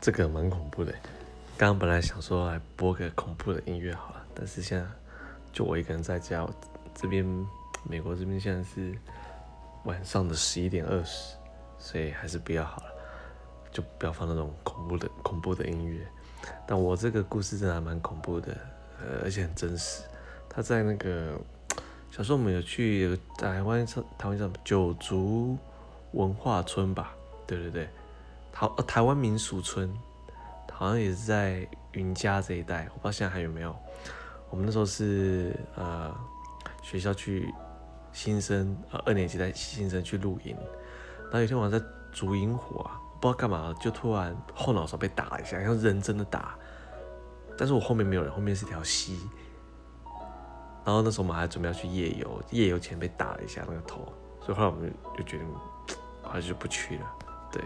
这个蛮恐怖的。刚刚本来想说来播个恐怖的音乐好了，但是现在就我一个人在家，这边美国这边现在是晚上的十一点二十，所以还是不要好了，就不要放那种恐怖的恐怖的音乐。但我这个故事真的还蛮恐怖的，呃，而且很真实。他在那个小时候我们有去台湾台湾叫九族文化村吧？对对对，台台湾民俗村，好像也是在云嘉这一带，我不知道现在还有没有。我们那时候是呃学校去新生呃二年级带新生去露营，然后有天晚上在烛萤火啊，不知道干嘛，就突然后脑勺被打了一下，像人真的打。但是我后面没有人，后面是条溪。然后那时候我们还准备要去夜游，夜游前被打了一下那个头，所以后来我们就决定，还是不去了。对。